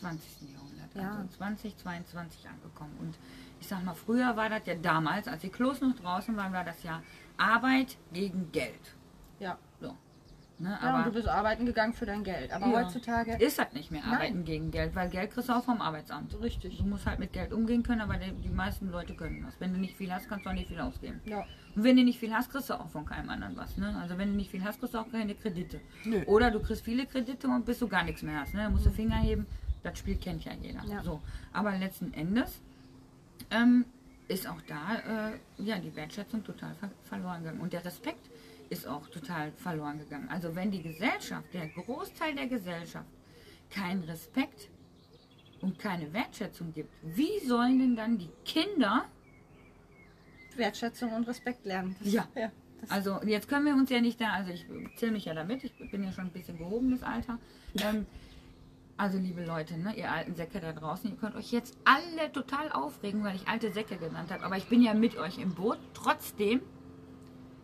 20. Jahrhundert, Ja. also 2022 angekommen. Und ich sag mal, früher war das ja damals, als die Klos noch draußen waren, war das ja Arbeit gegen Geld. Ja. Ne? ja Aber du bist arbeiten gegangen für dein Geld. Aber Ja. heutzutage. ist das nicht mehr Nein. Arbeiten gegen Geld, weil Geld kriegst du auch vom Arbeitsamt. Richtig. Du musst halt mit Geld umgehen können, aber die, die meisten Leute können das. Wenn du nicht viel hast, kannst du auch nicht viel ausgeben. Ja. Und wenn du nicht viel hast, kriegst du auch von keinem anderen was. Ne? Also wenn du nicht viel hast, kriegst du auch keine Kredite. Nö. Oder du kriegst viele Kredite und bis du gar nichts mehr hast. Ne? Da musst du Finger heben. Das Spiel kennt ja jeder. Ja. So. Aber letzten Endes ähm, ist auch da äh, ja, die Wertschätzung total ver verloren gegangen. Und der Respekt ist auch total verloren gegangen. Also wenn die Gesellschaft, der Großteil der Gesellschaft, keinen Respekt und keine Wertschätzung gibt, wie sollen denn dann die Kinder Wertschätzung und Respekt lernen. Das- Ja. ja. Also jetzt können wir uns ja nicht da, also ich zähle mich ja damit, ich bin ja schon ein bisschen gehobenes Alter. Ähm, also liebe Leute, ne, ihr alten Säcke da draußen, ihr könnt euch jetzt alle total aufregen, weil ich alte Säcke genannt habe. Aber ich bin ja mit euch im Boot. Trotzdem,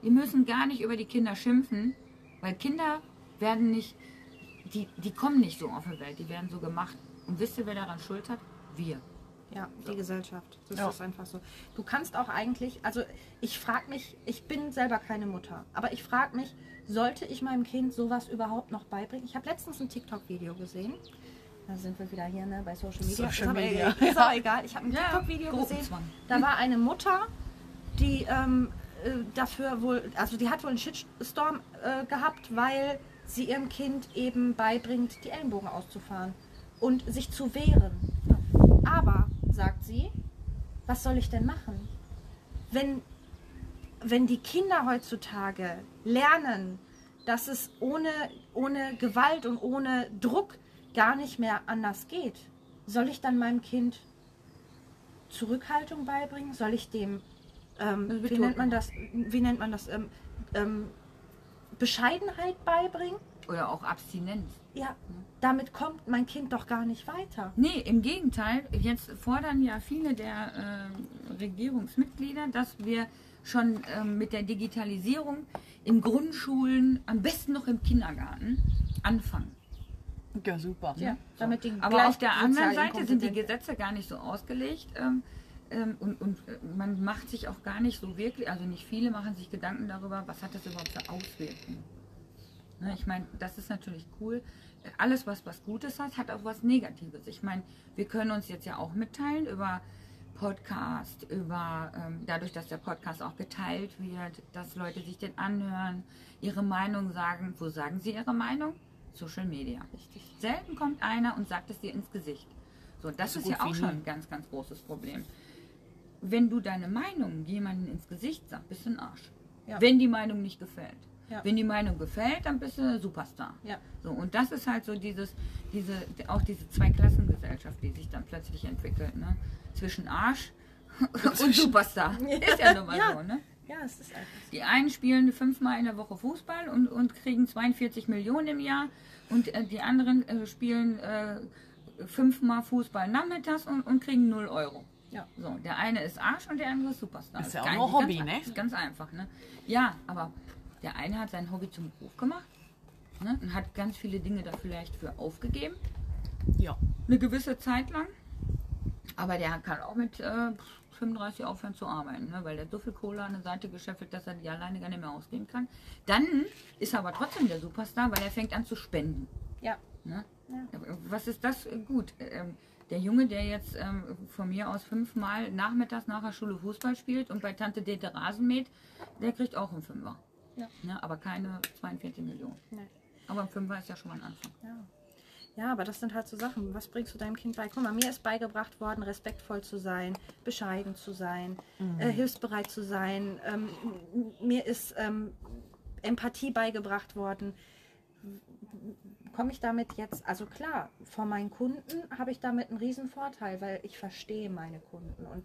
wir müssen gar nicht über die Kinder schimpfen, weil Kinder werden nicht, die, die kommen nicht so auf die Welt, die werden so gemacht. Und wisst ihr, wer daran schuld hat? Wir. ja, die Gesellschaft. Das Ja. ist einfach so. Du kannst auch eigentlich, also ich frage mich, ich bin selber keine Mutter, aber ich frage mich, sollte ich meinem Kind sowas überhaupt noch beibringen? Ich habe letztens ein TikTok-Video gesehen. Da sind wir wieder hier ne, bei Social Media. Social ist aber, Media, [LAUGHS] Ist aber egal. Ich habe ein Ja, TikTok-Video gesehen. Gruppenzwang. Da war eine Mutter, die ähm, äh, dafür wohl, also die hat wohl einen Shitstorm äh, gehabt, weil sie ihrem Kind eben beibringt, die Ellenbogen auszufahren und sich zu wehren. Aber, sagt sie, was soll ich denn machen? Wenn, wenn die Kinder heutzutage lernen, dass es ohne, ohne Gewalt und ohne Druck gar nicht mehr anders geht, soll ich dann meinem Kind Zurückhaltung beibringen? Soll ich dem, ähm, wie nennt man das, wie nennt man das, ähm, ähm, Bescheidenheit beibringen? Oder auch Abstinenz. Ja, damit kommt mein Kind doch gar nicht weiter. Nee, im Gegenteil. Jetzt fordern ja viele der äh, Regierungsmitglieder, dass wir schon ähm, mit der Digitalisierung in Grundschulen, am besten noch im Kindergarten, anfangen. Ja, super. Ja, damit die Aber auf der anderen Seite sind die Gesetze gar nicht so ausgelegt, ähm, ähm, und, und äh, man macht sich auch gar nicht so wirklich, also nicht viele machen sich Gedanken darüber, was hat das überhaupt für Auswirkungen. Ne, ich meine, das ist natürlich cool. Alles, was was Gutes hat, hat auch was Negatives. Ich meine, wir können uns jetzt ja auch mitteilen über Podcast, über ähm, dadurch, dass der Podcast auch geteilt wird, dass Leute sich den anhören, ihre Meinung sagen. Wo sagen sie ihre Meinung? Social Media. Richtig. Selten kommt einer und sagt es dir ins Gesicht. So, das So ist ja gut wie auch schon ein ganz, ganz großes Problem. Wenn du deine Meinung jemandem ins Gesicht sagst, bist du ein Arsch. Ja. Wenn die Meinung nicht gefällt. Ja. Wenn die Meinung gefällt, dann bist du ein Superstar. Ja. So, und das ist halt so dieses, diese, auch diese Zweiklassengesellschaft, die sich dann plötzlich entwickelt, ne? Zwischen Arsch [LAUGHS] und Superstar. Ist ja nun mal Ja. so, ne? Ja, es ist einfach so. Die einen spielen fünfmal in der Woche Fußball und, und kriegen 42 Millionen im Jahr und äh, die anderen äh, spielen äh, fünfmal Fußball nachmittags und, und kriegen 0 Euro. Ja. So, der eine ist Arsch und der andere ist Superstar. Ist ja Das auch nur Hobby, ganz, ne? Ist ganz einfach, ne? Ja, aber der eine hat sein Hobby zum Beruf gemacht ne? und hat ganz viele Dinge da vielleicht für aufgegeben Ja. eine gewisse Zeit lang. Aber der kann auch mit äh, 35 aufhören zu arbeiten, ne? weil der so viel Kohle an der Seite gescheffelt, dass er die alleine gar nicht mehr ausgeben kann. Dann ist er aber trotzdem der Superstar, weil er fängt an zu spenden. Ja. Ne? Ja. Was ist das? Gut. Ähm, der Junge, der jetzt ähm, von mir aus fünfmal nachmittags nach der Schule Fußball spielt und bei Tante Dete Rasen mäht, der kriegt auch einen Fünfer. Ja. Ne? Aber keine 42 Millionen. Nee. Aber ein Fünfer ist ja schon mal ein Anfang. Ja. ja, aber das sind halt so Sachen. Was bringst du deinem Kind bei? Guck mal, mir ist beigebracht worden, respektvoll zu sein, bescheiden zu sein, äh, hilfsbereit zu sein. Ähm, mir ist ähm, Empathie beigebracht worden. Komme ich damit jetzt, also klar, vor meinen Kunden habe ich damit einen riesen Vorteil, weil ich verstehe meine Kunden und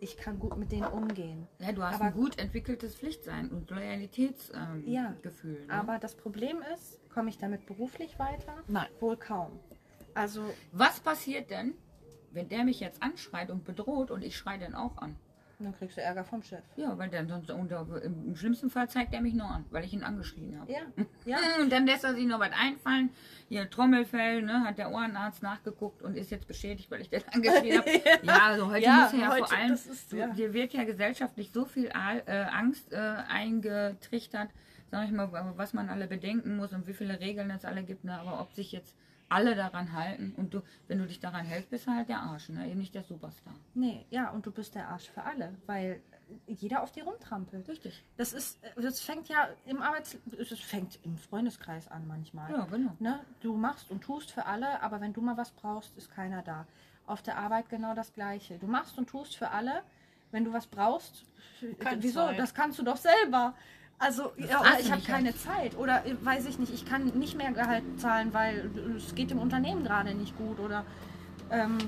ich kann gut mit denen umgehen. Ja, du hast Aber- ein gut entwickeltes Pflichtsein und Loyalitätsgefühl. Ähm, Ja, Gefühl, ne? Aber das Problem ist, komme ich damit beruflich weiter? Nein. Wohl kaum. Also Was passiert denn, wenn der mich jetzt anschreit und bedroht und ich schreie den auch an? Dann kriegst du Ärger vom Chef. Ja, weil dann sonst unter, im schlimmsten Fall zeigt er mich nur an, weil ich ihn angeschrien habe. Ja, [LAUGHS] ja. Und dann lässt er sich noch was einfallen. Hier Trommelfell, ne, hat der Ohrenarzt nachgeguckt und ist jetzt beschädigt, weil ich den [LAUGHS] angeschrien habe. ja, also heute Ja, muss er ja heute, vor allem, das ist- ja. dir wird ja gesellschaftlich so viel äh, Angst äh, eingetrichtert, sag ich mal, was man alle bedenken muss und wie viele Regeln es alle gibt, ne, aber ob sich jetzt alle daran halten und du, wenn du dich daran hältst, bist du halt der Arsch, ne, eben nicht der Superstar. Nee, ja, und du bist der Arsch für alle, weil jeder auf dir rumtrampelt. Richtig. Das ist, das fängt ja im Arbeits, es fängt im Freundeskreis an manchmal. Ja, genau. Ne? Du machst und tust für alle, aber wenn du mal was brauchst, ist keiner da. Auf der Arbeit genau das Gleiche. Du machst und tust für alle, wenn du was brauchst, Keine wieso? Zeit. Das kannst du doch selber. Also, ja, ich habe ja. keine Zeit. Oder äh, weiß ich nicht, ich kann nicht mehr Gehalt zahlen, weil es geht dem Unternehmen gerade nicht gut. Oder ähm,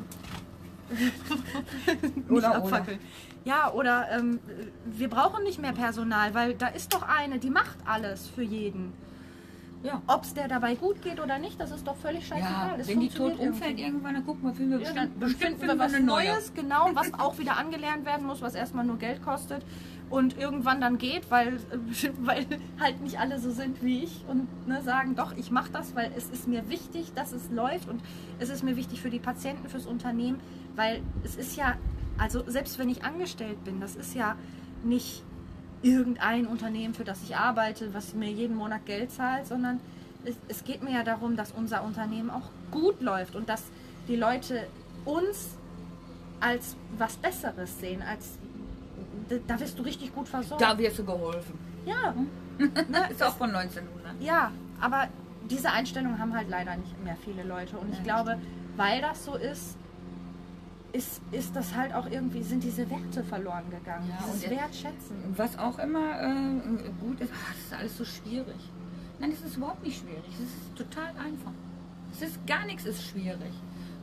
[LAUGHS] Oder, abfackeln. Ja, oder ähm, wir brauchen nicht mehr Personal, weil da ist doch eine, die macht alles für jeden. Ja. Ob es der dabei gut geht oder nicht, das ist doch völlig scheißegal. Ja, wenn die tot umfällt irgendwie. irgendwann, dann gucken wir, finden wir Ja, bestimmt, finden wir was. Neues, genau, was auch wieder angelernt werden muss, was erstmal nur Geld kostet und irgendwann dann geht, weil, [LAUGHS] weil halt nicht alle so sind wie ich und ne, sagen, doch, ich mache das, weil es ist mir wichtig, dass es läuft und es ist mir wichtig für die Patienten, fürs Unternehmen, weil es ist ja, also selbst wenn ich angestellt bin, das ist ja nicht irgendein Unternehmen, für das ich arbeite, was mir jeden Monat Geld zahlt, sondern es, es geht mir ja darum, dass unser Unternehmen auch gut läuft und dass die Leute uns als was Besseres sehen, als da wirst du richtig gut versorgt. Da wirst du geholfen. ja, [LAUGHS] ne, Ist auch von 1900. ja, aber diese Einstellung haben halt leider nicht mehr viele Leute. Und ich glaube, weil das so ist, ist, ist das halt auch irgendwie, sind diese Werte verloren gegangen. Ja, Dieses Wertschätzen. Was auch immer äh, gut ist, ach, das ist alles so schwierig. Nein, es ist überhaupt nicht schwierig. Es ist total einfach. Es ist gar nichts ist schwierig.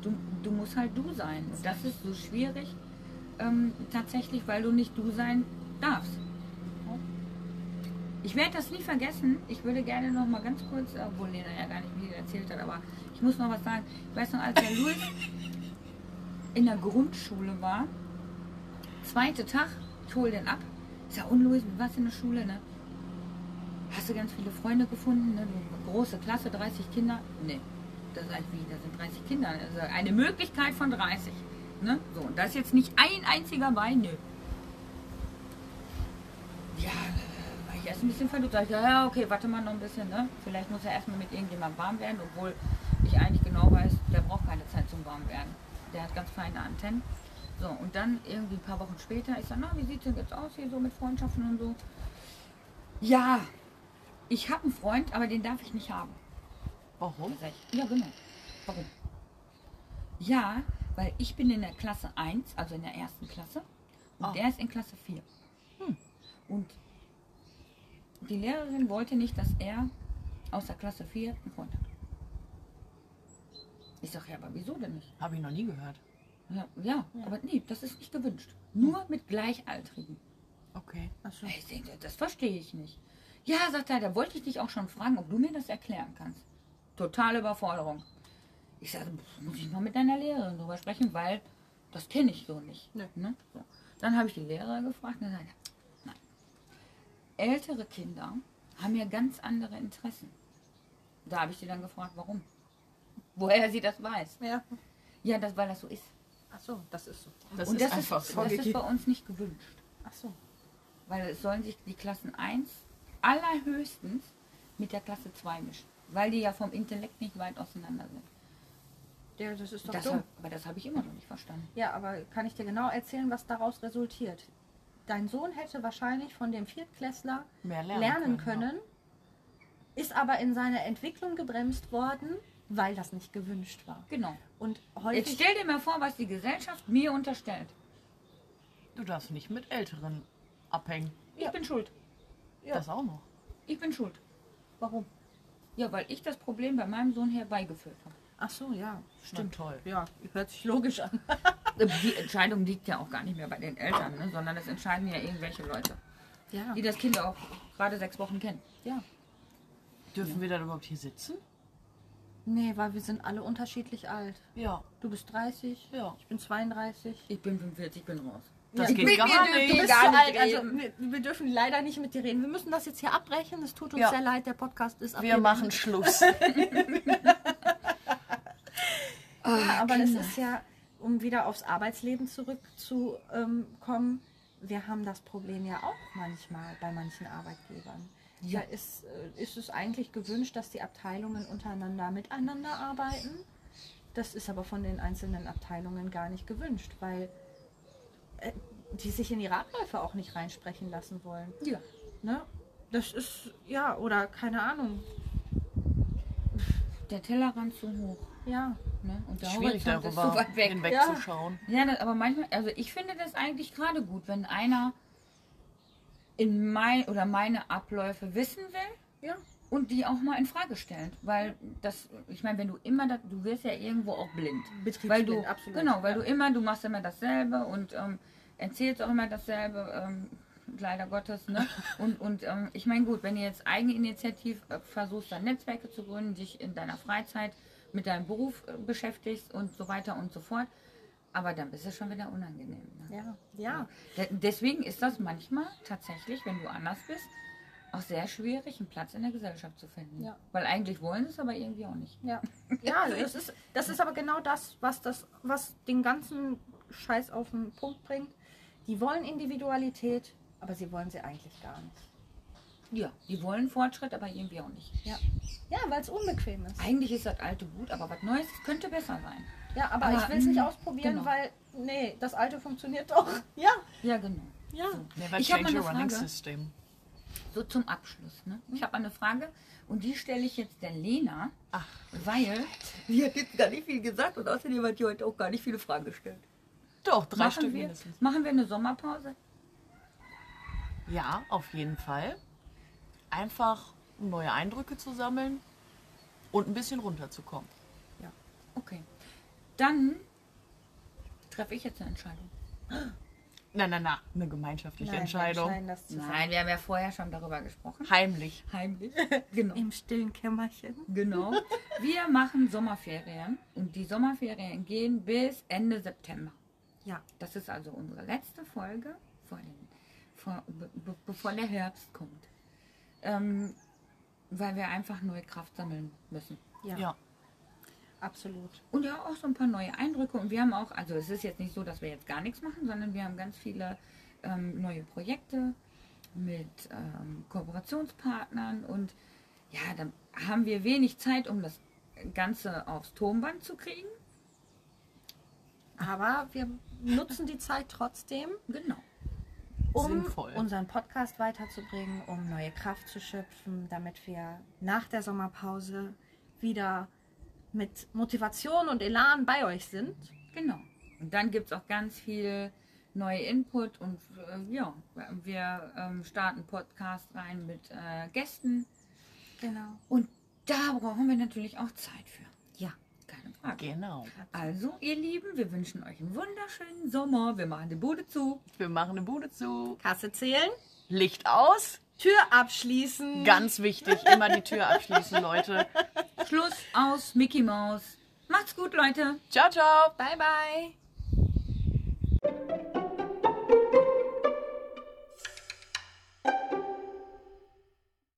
Du, du musst halt du sein. Und das ist so schwierig, ähm, tatsächlich, weil du nicht du sein darfst. Ich werde das nie vergessen. Ich würde gerne noch mal ganz kurz, obwohl Lena ja gar nicht viel erzählt hat, aber ich muss noch was sagen. Ich weiß noch, als der Louis [LAUGHS] in der Grundschule war, zweite Tag, ich hole den ab. Ich sag, und du in der Schule, ne? Hast du ganz viele Freunde gefunden, ne? Du, große Klasse, 30 Kinder? Nee. Das ist halt wie, da sind 30 Kinder. Also eine Möglichkeit von 30. Ne? So, und da ist jetzt nicht ein einziger bei, nö. Ja, war ich erst ein bisschen. Sag ich, Ja, ja, okay, warte mal noch ein bisschen, ne? Vielleicht muss er erstmal mit irgendjemandem warm werden, obwohl ich eigentlich genau weiß, der braucht keine Zeit zum warm werden. Der hat ganz feine Antennen. So, und dann irgendwie ein paar Wochen später, ich sage, na, wie sieht es denn jetzt aus hier so mit Freundschaften und so? Ja, ich habe einen Freund, aber den darf ich nicht haben. Warum? Ich, ja, genau. Warum? Ja, weil ich bin in der Klasse 1, also in der ersten Klasse, und Ah. der ist in Klasse 4. Und die Lehrerin wollte nicht, dass er aus der Klasse 4 einen Freund hat. Ich sage, ja, aber wieso denn nicht? Habe ich noch nie gehört. Ja, ja, aber nee, das ist nicht gewünscht. Nur mit Gleichaltrigen. Okay. Achso. Ich denke, das verstehe ich nicht. Ja, sagt er, da wollte ich dich auch schon fragen, ob du mir das erklären kannst. Totale Überforderung. Ich sage, muss ich mal mit deiner Lehrerin drüber sprechen, weil das kenne ich so nicht. Nee. Ne? So. Dann habe ich die Lehrerin gefragt und dann sagt er, nein. Ältere Kinder haben ja ganz andere Interessen. Da habe ich sie dann gefragt, warum. Woher sie das weiß. Ja. Ja, das, weil das so ist. Achso, das ist so. Das und ist das einfach ist, so. das ist bei uns nicht gewünscht. Achso. Weil es sollen sich die Klassen 1 allerhöchstens mit der Klasse 2 mischen. Weil die ja vom Intellekt nicht weit auseinander sind. Ja, das ist doch Das dumm. hab, aber das habe ich immer noch nicht verstanden. Ja, aber kann ich dir genau erzählen, was daraus resultiert? Dein Sohn hätte wahrscheinlich von dem Viertklässler Mehr lernen, lernen können, können, ist aber in seiner Entwicklung gebremst worden, weil das nicht gewünscht war. Genau. Und Jetzt stell dir mal vor, was die Gesellschaft mir unterstellt. Du darfst nicht mit Älteren abhängen. Ich Ja. bin schuld. Ja. Das auch noch. Ich bin schuld. Warum? Ja, weil ich das Problem bei meinem Sohn herbeigeführt habe. Ach so, ja, Stimmt toll. Ja, hört sich logisch an. Die Entscheidung liegt ja auch gar nicht mehr bei den Eltern, ne? sondern es entscheiden ja irgendwelche Leute, Ja, die das Kind auch gerade sechs Wochen kennen. ja. Dürfen wir dann überhaupt hier sitzen? Nee, weil wir sind alle unterschiedlich alt. Ja. Du bist 30, Ja. ich bin 32. Ich bin 45, ich bin raus. Das Ja, geht mit gar mir nicht. Du bist gar alt, also wir, wir dürfen leider nicht mit dir reden. Wir müssen das jetzt hier abbrechen. Es tut uns Ja. sehr leid, der Podcast ist ab Wir machen Schluss. [LAUGHS] Ja, aber es ist ja, um wieder aufs Arbeitsleben zurückzukommen, wir haben das Problem ja auch manchmal bei manchen Arbeitgebern. Ja. Da ist, äh, ist es eigentlich gewünscht, dass die Abteilungen untereinander miteinander arbeiten. Das ist aber von den einzelnen Abteilungen gar nicht gewünscht, weil äh, die sich in ihre Abläufe auch nicht reinsprechen lassen wollen. Ja. Ne? Das ist, ja, oder keine Ahnung. Der Tellerrand zu hoch. Ja, Ne? Und der Schwierig Horizont ist darüber so weit weg. hinwegzuschauen. Ja, das, aber manchmal, also ich finde das eigentlich gerade gut, wenn einer in mein oder meine Abläufe wissen will ja, und die auch mal in Frage stellen. Weil das, ich meine, wenn du immer, das, du wirst ja irgendwo auch blind. Weil du, absolut. genau, weil Ja. du immer, du machst immer dasselbe und ähm, erzählst auch immer dasselbe, ähm, leider Gottes, ne? [LAUGHS] Und, und ähm, ich meine, gut, wenn du jetzt eigeninitiativ äh, versuchst, dann Netzwerke zu gründen, dich in deiner Freizeit mit deinem Beruf äh, beschäftigst und so weiter und so fort, aber dann bist du schon wieder unangenehm. Ne? Ja, ja. De- Deswegen ist das manchmal tatsächlich, wenn du anders bist, auch sehr schwierig, einen Platz in der Gesellschaft zu finden. Ja. Weil eigentlich wollen sie es aber irgendwie auch nicht. Ja, ja das, ist, das ist aber genau das, was, das, was den ganzen Scheiß auf den Punkt bringt. Die wollen Individualität, aber sie wollen sie eigentlich gar nicht. Ja, die wollen Fortschritt, aber irgendwie auch nicht. Ja, ja weil es unbequem ist. Eigentlich ist das alte gut, aber was Neues könnte besser sein. Ja, aber, Aber, ich will es nicht mm, ausprobieren, genau. weil, nee, das alte funktioniert doch. [LAUGHS] Ja, Ja, genau. ja. Never Ich hab mal change eine your running Frage. system. So zum Abschluss. Ne? Ich habe eine Frage und die stelle ich jetzt der Lena, Ach. weil sie hat jetzt gar nicht viel gesagt und außerdem hat die heute auch gar nicht viele Fragen gestellt. Doch, drei Machen Stück wir, mindestens. machen wir eine Sommerpause? Ja, auf jeden Fall. Einfach neue Eindrücke zu sammeln und ein bisschen runterzukommen. Okay. Dann treffe ich jetzt eine Entscheidung. Nein, nein, nein, eine gemeinschaftliche Nein, wir Entscheidung. zusammen. Nein, wir haben ja vorher schon darüber gesprochen. Heimlich. Heimlich. [LAUGHS] Genau. Im stillen Kämmerchen. Genau. Wir machen Sommerferien und die Sommerferien gehen bis Ende September. Ja, Das ist also unsere letzte Folge, vor den, vor, be, bevor der Herbst kommt. Ähm, weil wir einfach neue Kraft sammeln müssen. ja. Ja. Absolut. Und ja, auch so ein paar neue Eindrücke. Und wir haben auch, also es ist jetzt nicht so, dass wir jetzt gar nichts machen, sondern wir haben ganz viele ähm, neue Projekte mit ähm, Kooperationspartnern. Und ja, dann haben wir wenig Zeit, um das Ganze aufs Tonband zu kriegen. Aber wir nutzen die Zeit trotzdem, Genau. um Sinnvoll. unseren Podcast weiterzubringen, um neue Kraft zu schöpfen, damit wir nach der Sommerpause wieder mit Motivation und Elan bei euch sind. Genau. Und dann gibt es auch ganz viel neue Input und äh, ja, wir ähm, starten Podcast rein mit äh, Gästen. Genau. Und da brauchen wir natürlich auch Zeit für. Ja. Keine Frage. Genau. Also, ihr Lieben, wir wünschen euch einen wunderschönen Sommer. Wir machen die Bude zu. Wir machen eine Bude zu. Kasse zählen, Licht aus. Tür abschließen. Ganz wichtig, immer die Tür abschließen, Leute. Schluss aus Mickey Mouse. Macht's gut, Leute. Ciao, ciao. Bye, bye.